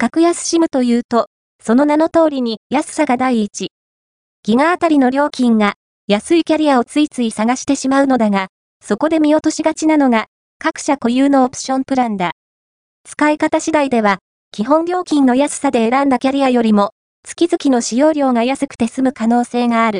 格安シムというと、その名の通りに安さが第一。ギガあたりの料金が安いキャリアをついつい探してしまうのだが、そこで見落としがちなのが各社固有のオプションプランだ。使い方次第では、基本料金の安さで選んだキャリアよりも、月々の使用量が安くて済む可能性がある。